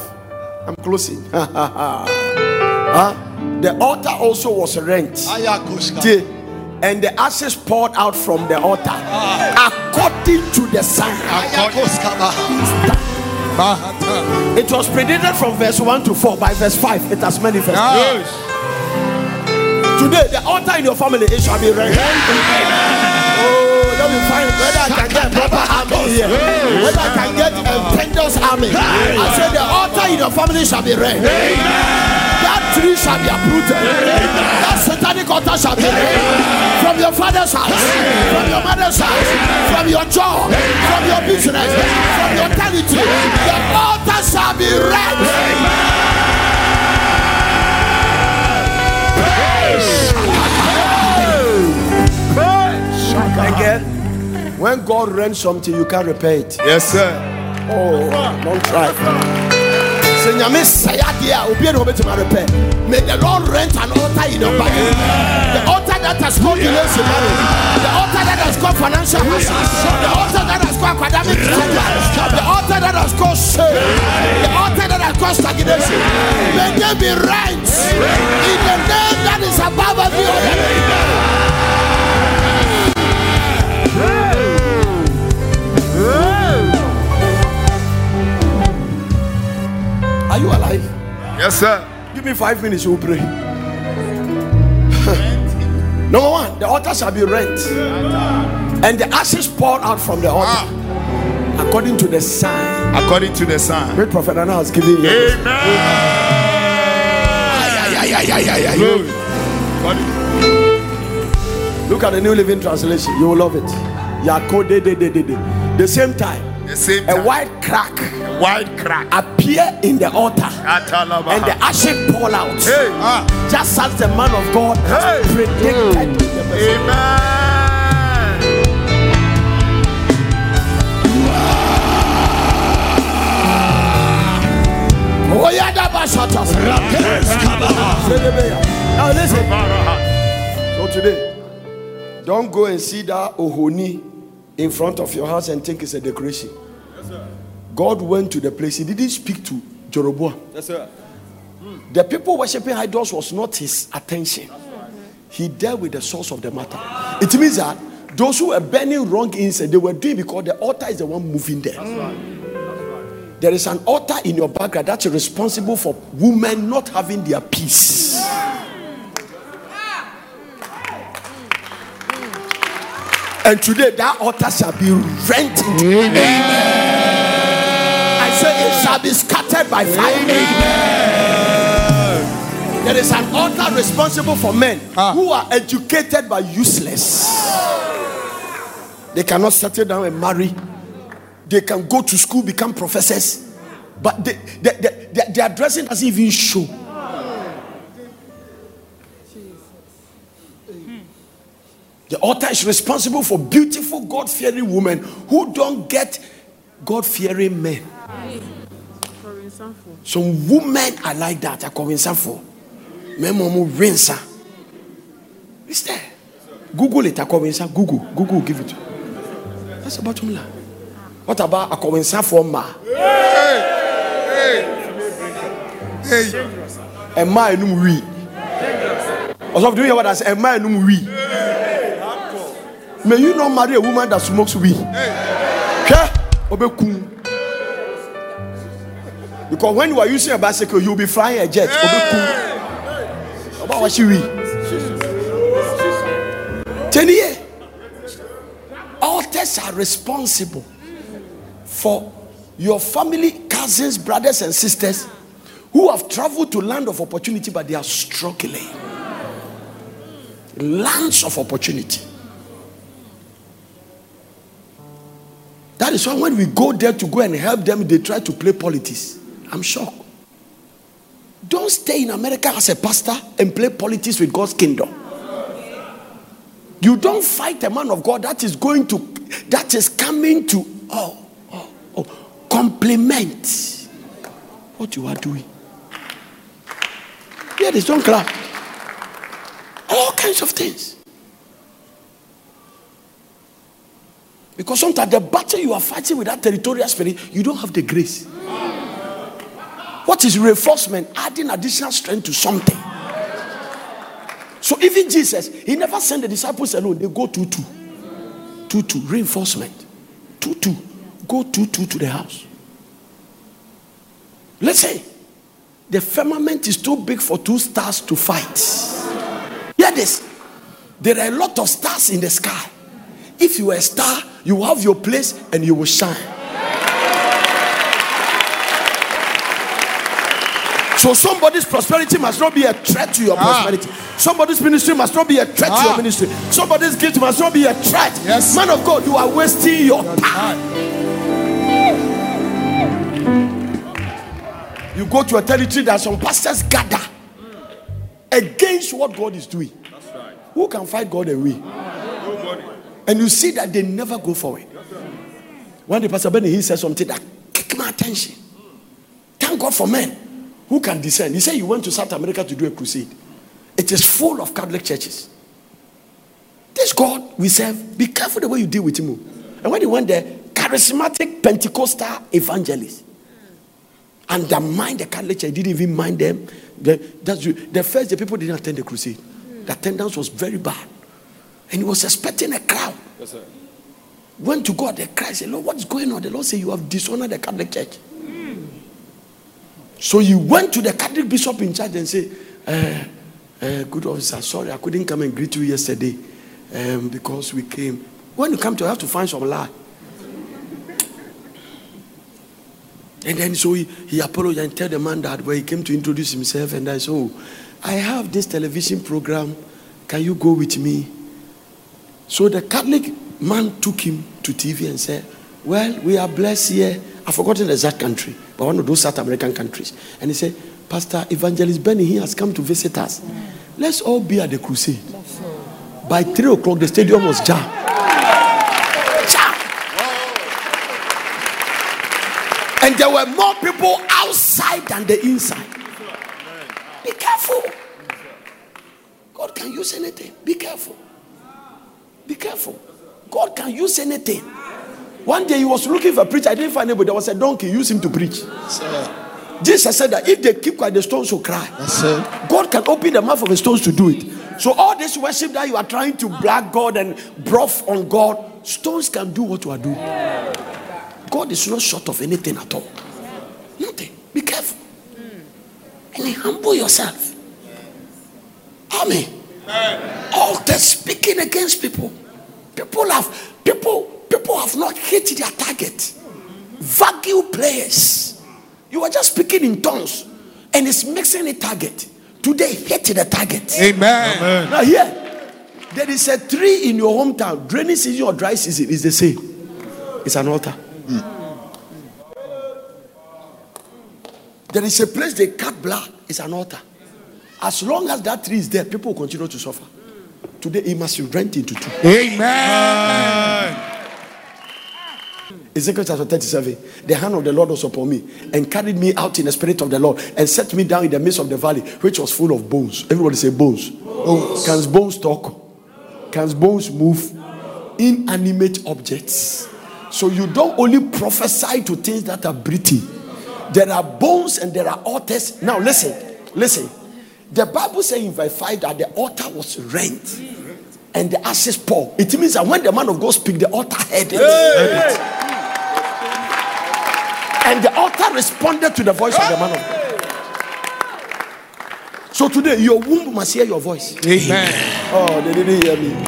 I'm closing. huh? The altar also was rent. And the ashes poured out from the altar according to the sign. It was predicted from verse 1 to 4. By verse 5, it has manifested. Yes. Today, the altar in your family it shall be ready. Oh, let me find whether I can get proper army here. Whether I can get a army. I say the altar in your family shall be ready. That tree shall be uprooted. That satanic altar shall be. From your father's house, from your mother's house, from your job, from your business, from your territory. The altar shall be ready. Again, when God rents something, you can't repay it. Yes, sir. Oh, don't try. Say, Nyame say adeɛ a obiara na obetumi repair. May the Lord rent an altar in your body. The altar that has caused delays in. The altar that has caused financial hazards. The altar that has caused academic setbacks. The altar that has caused shame. The altar that has caused stagnation. May they be rent in the name that is above every other name. Are you alive? Yes, sir. Give me five minutes, we'll pray. Number one, the altar shall be rent, and the ashes poured out from the altar ah. according to the sign. According to the sign. Great prophet Anna has given you. Amen. Glory. Look at the New Living Translation. You will love it. Yako de de de de de. The same time, a time. white crack White crack. appear in the altar, Atalabaha. and the ashes pour out. Hey. Ah. Just as the man of God has Hey. predicted. in the message. Amen. Oh, yeah, that was shut us. Now listen. So today, don't go and see that ohoni in front of your house and think it's a decoration. God went to the place. He didn't speak to Jeroboam. Yes, sir. The people worshiping idols was not his attention. He dealt with the source of the matter. It means that those who were burning wrong incense, they were doing because the altar is the one moving them. There is an altar in your background that's responsible for women not having their peace. And today that altar shall be rent into I say it shall be scattered by fire. There is an altar responsible for men ah. who are educated but useless. They cannot settle down and marry. They can go to school, become professors, but they, they, they, their dressing doesn't even show. The altar is responsible for beautiful, God fearing women who don't get God fearing men. Some women are like that. I call for. Memomu rinsa. It's there. Google it. I call Google. Google give it. That's the bottom line. What about a for ma? Hey. A ma enum we. Also, do you hear what I say? A ma enum we. May you not marry a woman that smokes weed. Hwɛ, obekum. Because when you are using a bicycle, you'll be flying a jet. Obekum. About what she. Teniye. Altars are responsible for your family, cousins, brothers, and sisters who have traveled to land of opportunity, but they are struggling. Lands of opportunity. That is why when we go there to go and help them, they try to play politics. I'm shocked. Don't stay in America as a pastor and play politics with God's kingdom. You don't fight a man of God that is going to, that is coming to, oh, oh, oh, complement what you are doing. Yeah, this don't clap. All kinds of things. Because sometimes the battle you are fighting with that territorial spirit, you don't have the grace. What is reinforcement? Adding additional strength to something. So even Jesus, he never sent the disciples alone. They go two two, two two reinforcement, two two, go two two to the house. Listen, the firmament is too big for two stars to fight. Hear this. There are a lot of stars in the sky. If you are a star, you have your place and you will shine. So somebody's prosperity must not be a threat to your Ah. prosperity. Somebody's ministry must not be a threat to your Ah. ministry. Somebody's gift must not be a threat. Yes. Man of God, you are wasting your time. You go to a territory that some pastors gather against what God is doing. Who can fight God away? And you see that they never go forward. One day, Pastor Benny Hinn said something that kicked my attention. Thank God for men who can discern. He said you went to South America to do a crusade. It is full of Catholic churches. This God we serve, be careful the way you deal with him. And when he went there, charismatic Pentecostal evangelists undermined the Catholic church, didn't even mind them. The, that's, the the first the people didn't attend the crusade. The attendance was very bad. And he was expecting a crowd. Went to God, the cried, said, Lord, what's going on? The Lord said, You have dishonored the Catholic Church. So he went to the Catholic bishop in charge and said, uh, uh, Good officer, sorry, I couldn't come and greet you yesterday um, because we came. When you come to, you have to find some lie. And then so he, he apologized and tell the man that where he came to introduce himself and I said, oh, I have this television program. Can you go with me? So the Catholic man took him to TV and said, Well, we are blessed here. I've forgotten the exact country, but one of those South American countries. And he said, Pastor Evangelist Benny Hinn has come to visit us. Let's all be at the crusade. By three o'clock, the stadium was jammed. Jammed. And there were more people outside than the inside. Be careful. God can use anything. Be careful. Be careful. God can use anything. One day he was looking for a preacher. I didn't find anybody. There was a donkey. Use him to preach. Jesus said that if they keep quiet, the stones will cry. God can open the mouth of the stones to do it. So all this worship that you are trying to black God and broth on God, stones can do what you are doing. God is not short of anything at all. Nothing. Be careful. And humble yourself. Amen. Eh. Oh, Altars speaking against people. People have people people have not hit their target. Vague players. You are just speaking in tongues and it's mixing a target. Today hit the target. Amen. Amen. Now here, there is a tree in your hometown. Draining season or dry season is the same. It's an altar. Hmm. There is a place they cut blood. It's an altar. As long as that tree is there, people will continue to suffer. Today, it must be rent into two. Amen. Ezekiel chapter 37. The hand of the Lord was upon me and carried me out in the spirit of the Lord and set me down in the midst of the valley, which was full of bones. Everybody say bones. bones. Can bones talk? Can bones move? Inanimate objects. So you don't only prophesy to things that are breathing. There are bones and there are altars. Now listen, listen. The Bible says in verse 5 that the altar was rent and the ashes poured. It means that when the man of God speak, the altar heard it. It. And the altar responded to the voice of the man of God. So today, your womb must hear your voice. Amen. Oh, they didn't hear me.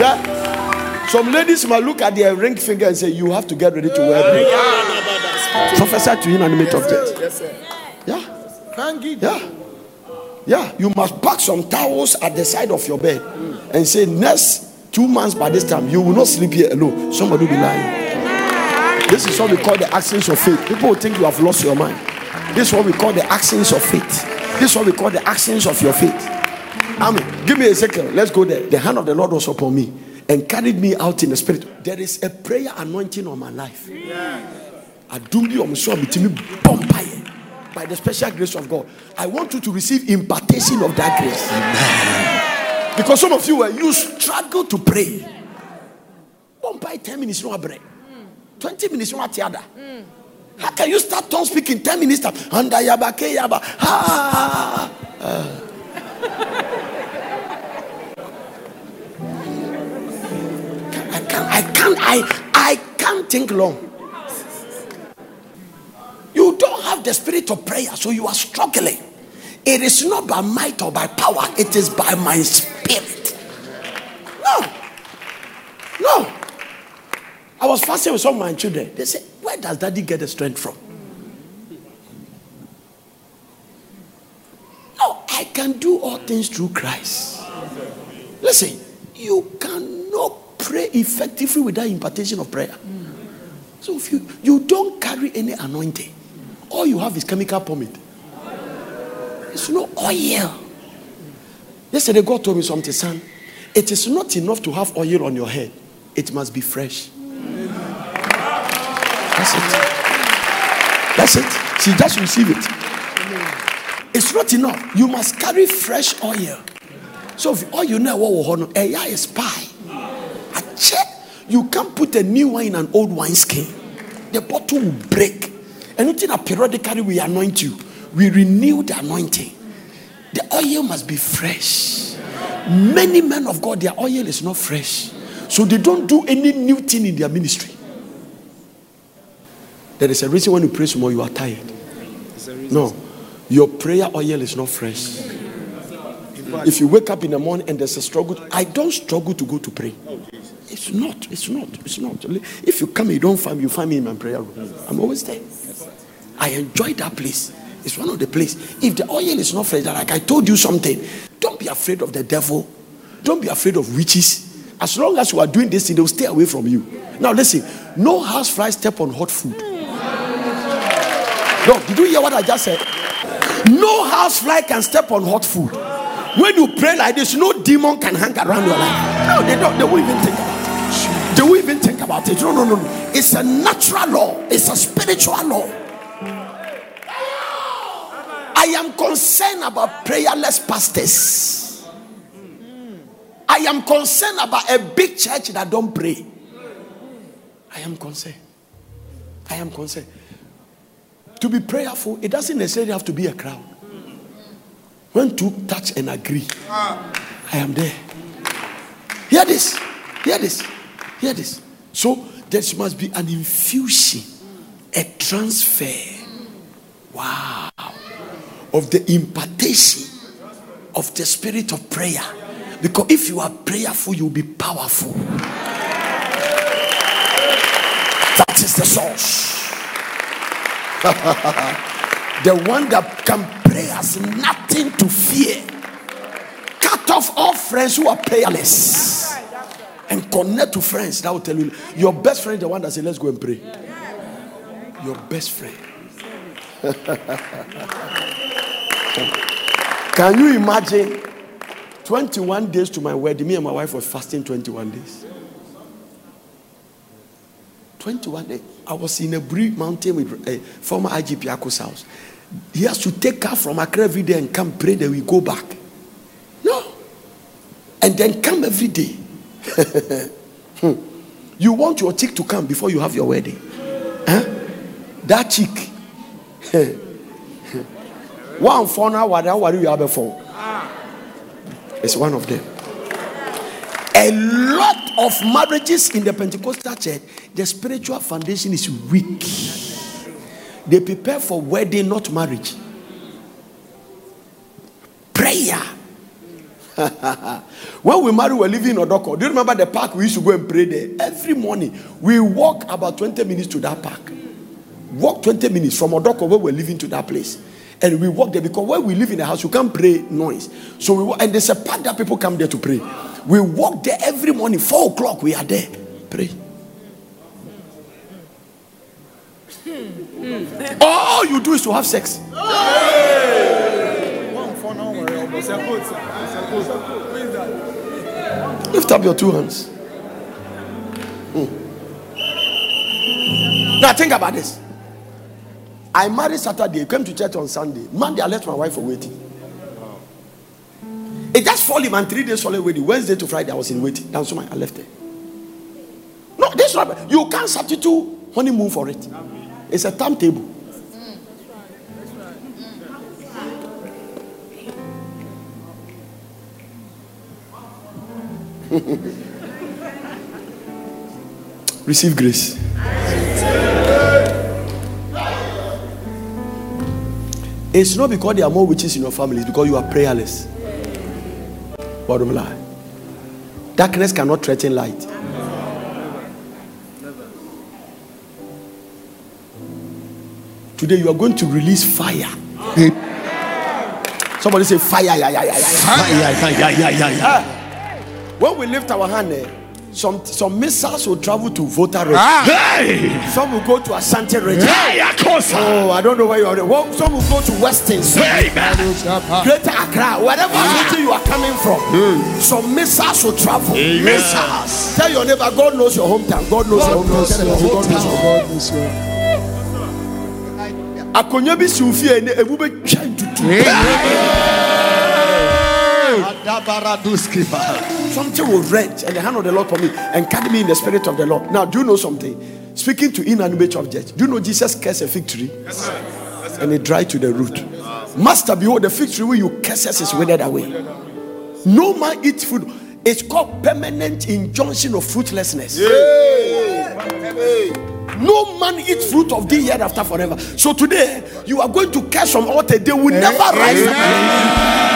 yeah. Some ladies might look at their ring finger and say, You have to get ready to wear it. Prophesy to inanimate objects. Yeah. Yeah. Yeah. You must pack some towels at the side of your bed and say, Next two months by this time, you will not sleep here alone. Somebody will be lying. This is what we call the actions of faith. People will think you have lost your mind. This is what we call the actions of faith. This is what we call the actions of your faith. Amen. Give me a second. Let's go there. The hand of the Lord was upon me and carried me out in the spirit. There is a prayer anointing on my life. Yes. I do Adumbi omso bitimi bompaye. By the special grace of God, I want you to receive impartation of that grace. Amen. Because some of you, uh, you struggle to pray. Bompaye 10 minutes, no break. 20 minutes, no atiada. How can you start tongue speaking 10 minutes? Anda yaba ke yaba. Ha. I can't, I can't, I, I can't think long. You don't have the spirit of prayer, so you are struggling. It is not by might or by power, it is by my spirit. No. No. I was fasting with some of my children. They said, Where does daddy get the strength from? No, I can do all things through Christ. Listen, you cannot pray effectively without impartation of prayer. So if you, you don't carry any anointing, all you have is chemical pomade. It's no oil. Yesterday, God told me something, son. It is not enough to have oil on your head, it must be fresh. That's it. That's it. See, just receive it. It's not enough. You must carry fresh oil. So if all you know what will honor, a eh, is pie. A check. You can't put a new wine in an old wine skin. The bottle will break. Anything that periodically we anoint you, we renew the anointing. The oil must be fresh. Many men of God, their oil is not fresh. So they don't do any new thing in their ministry. There is a reason when you pray more, you are tired. No, your prayer oil is not fresh. If you wake up in the morning and there's a struggle, I don't struggle to go to pray. It's not. It's not. It's not. If you come, you don't find me. You find me in my prayer room. I'm always there. I enjoy that place. It's one of the places. If the oil is not fresh, like I told you something, don't be afraid of the devil. Don't be afraid of witches. As long as you are doing this, they will stay away from you. Now listen, no house fly step on hot food. No, did you hear what I just said? No house fly can step on hot food. When you pray like this, no demon can hang around your life. No, they don't. They won't even think about it. They won't even think about it. No, no, no, no. It's a natural law. It's a spiritual law. I am concerned about prayerless pastors. I am concerned about a big church that don't pray. I am concerned. I am concerned. To be prayerful, it doesn't necessarily have to be a crowd. When two touch and agree, I am there. Hear this. Hear this. Hear this. So there must be an infusion, a transfer. Wow. Of the impartation of the spirit of prayer. Because if you are prayerful, you'll be powerful. That is the source. the one that can pray has nothing to fear. Cut off all friends who are prayerless and connect to friends that will tell you your best friend is the one that says, Let's go and pray. Your best friend. Can you imagine 21 days to my wedding? Me and my wife was fasting 21 days. 21 days. I was in Aburi mountain with a former IGP Ako's house. He has to take car from Accra every day and come pray, then we go back. No. And then come every day. Hmm. you want your chick to come before you have your wedding. Huh? That chick. one phone hour, what do you have a phone? It's one of them. A lot of marriages in the Pentecostal church, the spiritual foundation is weak. They prepare for wedding, not marriage. Prayer. when we marry, we're living in Odorkor. Do you remember the park we used to go and pray there? Every morning, we walk about 20 minutes to that park. Walk 20 minutes from Odorkor where we're living to that place. And we walk there because when we live in the house, you can't pray noise. So we walk, and there's a park that people come there to pray. We walk there every morning, four o'clock, we are there. Pray. Hmm. All you do is to have sex. Up your two hands. Hmm. Now think about this. I married Saturday, came to church on Sunday. Monday, I left my wife for waiting. It just fall him and three days solid waiting. Wednesday to Friday, I was in waiting. That's why I left it. No, this not you can't substitute honeymoon for it. It's a timetable. Receive grace. It's not because there are more witches in your family, it's because you are prayerless. Bottom line. Darkness cannot threaten light. Today you are going to release fire. Somebody say fire, yeah, yeah, yeah, yeah. Fire, yeah, yeah, yeah, yeah, yeah. When we lift our hand, eh, some some missiles will travel to Volta region. Ah. Hey! Some will go to Asante region. Hey, Oh, I don't know where you are. Well, some will go to Western. Amen. Greater Accra, wherever city you are coming from, some missiles will travel. Missiles. Tell your neighbor, God knows your hometown. God knows your hometown. Tell them, God knows your hometown. akonnwa bi si wo fie ne ewu bɛtwa ntutu something will rent and the hand of the lord for me and carry me in the spirit of the lord. Now do you know something? Speaking to inanimate objects do you know jesus cursed a fig tree? And it dried to the root. Master behold the fig tree where you curses is withered away. No man eats food it's called permanent injunction of fruitlessness. No man eats fruit of thee hereafter forever. So today you are going to catch some altar. They will never rise again.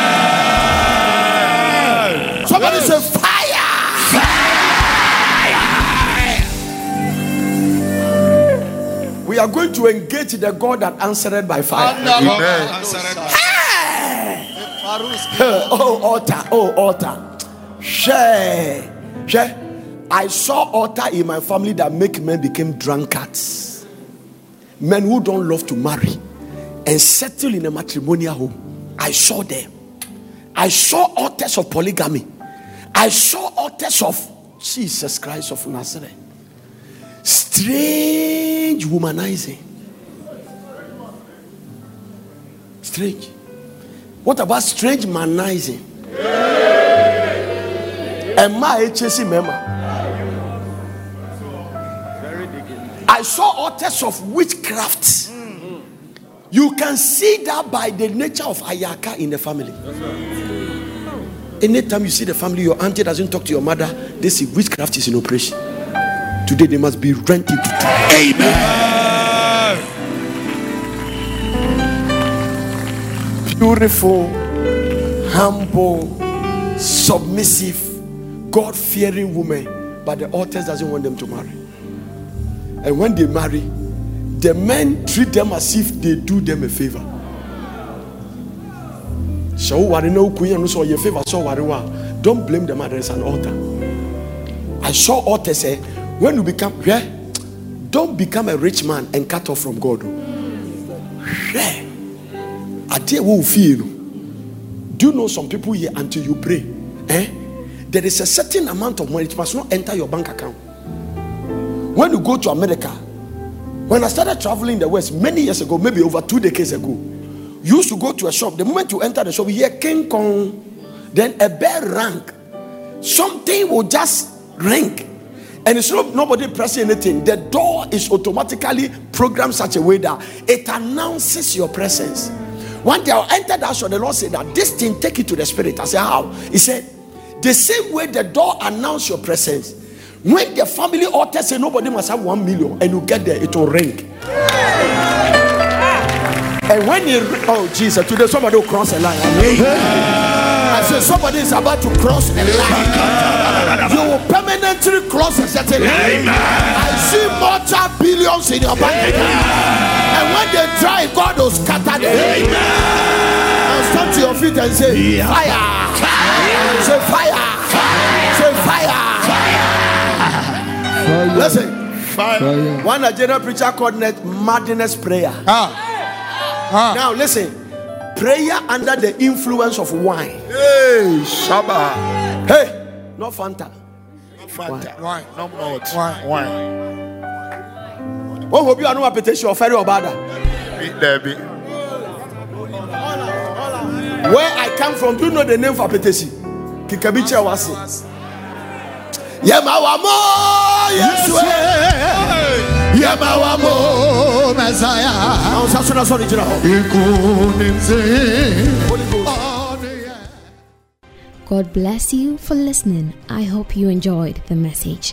Are going to engage the God that answered by fire. oh altar, oh altar. Share, share. I saw altar in my family that make men become drunkards. Men who don't love to marry and settle in a matrimonial home. I saw them. I saw altars of polygamy. I saw altars of Jesus Christ of Nazareth. Strange womanizing. Strange. What about strange manizing? Emma HSC member. I saw altars of witchcraft. You can see that by the nature of ayaka in the family. Anytime you see the family, your auntie doesn't talk to your mother, they see witchcraft is in operation. Today they must be rented. Amen. Beautiful, humble, submissive, God fearing woman, but the altars doesn't want them to marry. And when they marry, the men treat them as if they do them a favor. So worry no queen and so your favor so wa. Don't blame the mother as an altar. I saw altars say eh, when you become yeah, don't become a rich man and cut off from God. Yeah. Wo feel. Do you know some people here until you pray? Eh? There is a certain amount of money, it must not enter your bank account. When you go to America, when I started traveling the West many years ago, maybe over two decades ago, you used to go to a shop. The moment you enter the shop, you hear King Kong, then a bell rang. Something will just ring. And it's not nobody pressing anything. The door is automatically programmed such a way that it announces your presence. One day I entered that shop, the Lord said that this thing take it to the spirit. I said, How? He said, The same way the door announce your presence. When the family altar say nobody must have one million, and you get there, it will ring. And when you oh Jesus, today somebody will cross a line. I said somebody is about to cross a line. You will permanently cross a certain line. I see multi billions in your bank account. And when they try, God will scatter them. Now stand to your feet and say fire. Say fire. Say fire. Fire. Listen. Fire. One Nigerian preacher called it madness prayer. Ah. Ah. Now listen, prayer under the influence of wine. Hey, Shaba. Hey, not Fanta. Fanta. Wine. No malt. Wine. Wine. What hope you are no appetition or ferry or bada. Eat Debbie. Where I come from, do you know the name for appetition? Kikabiche wasi. Yemawamo, yes, Yemawamo Messiah. Now, Sasuna, sorry, General. Ikunimze. Holy Ghost. Oh, yeah. God bless you for listening. I hope you enjoyed the message.